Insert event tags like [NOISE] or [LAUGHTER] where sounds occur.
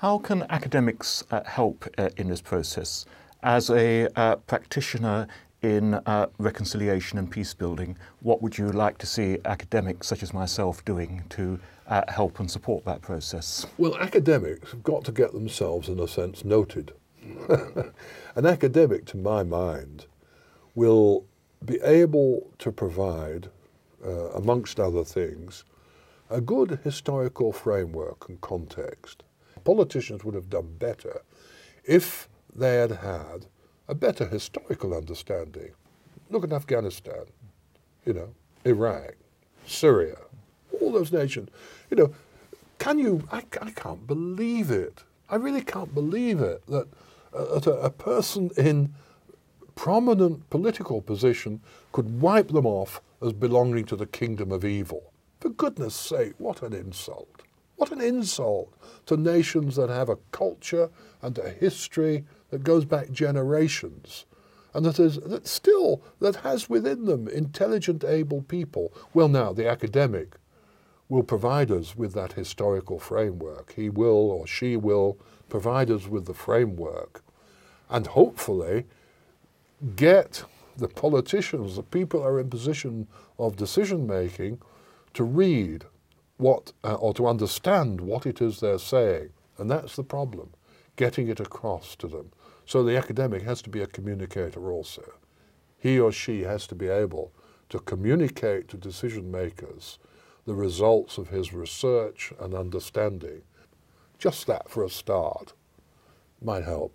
How can academics uh, help uh, in this process? As a uh, practitioner in uh, reconciliation and peace building, what would you like to see academics such as myself doing to uh, help and support that process? Well, academics have got to get themselves, in a sense, noted. [LAUGHS] An academic, to my mind, will be able to provide, uh, amongst other things, a good historical framework and context. Politicians would have done better if they had had a better historical understanding. Look at Afghanistan, you know, Iraq, Syria, all those nations. You know, can you? I, I can't believe it. I really can't believe it that uh, a, a person in prominent political position could wipe them off as belonging to the kingdom of evil. For goodness sake, what an insult. What an insult to nations that have a culture and a history that goes back generations and that is that still that has within them intelligent able people. Well now the academic will provide us with that historical framework. He will or she will provide us with the framework and hopefully get the politicians the people who are in position of decision making to read what uh, or to understand what it is they're saying and that's the problem getting it across to them so the academic has to be a communicator also. He or she has to be able to communicate to decision makers the results of his research and understanding. Just that for a start might help.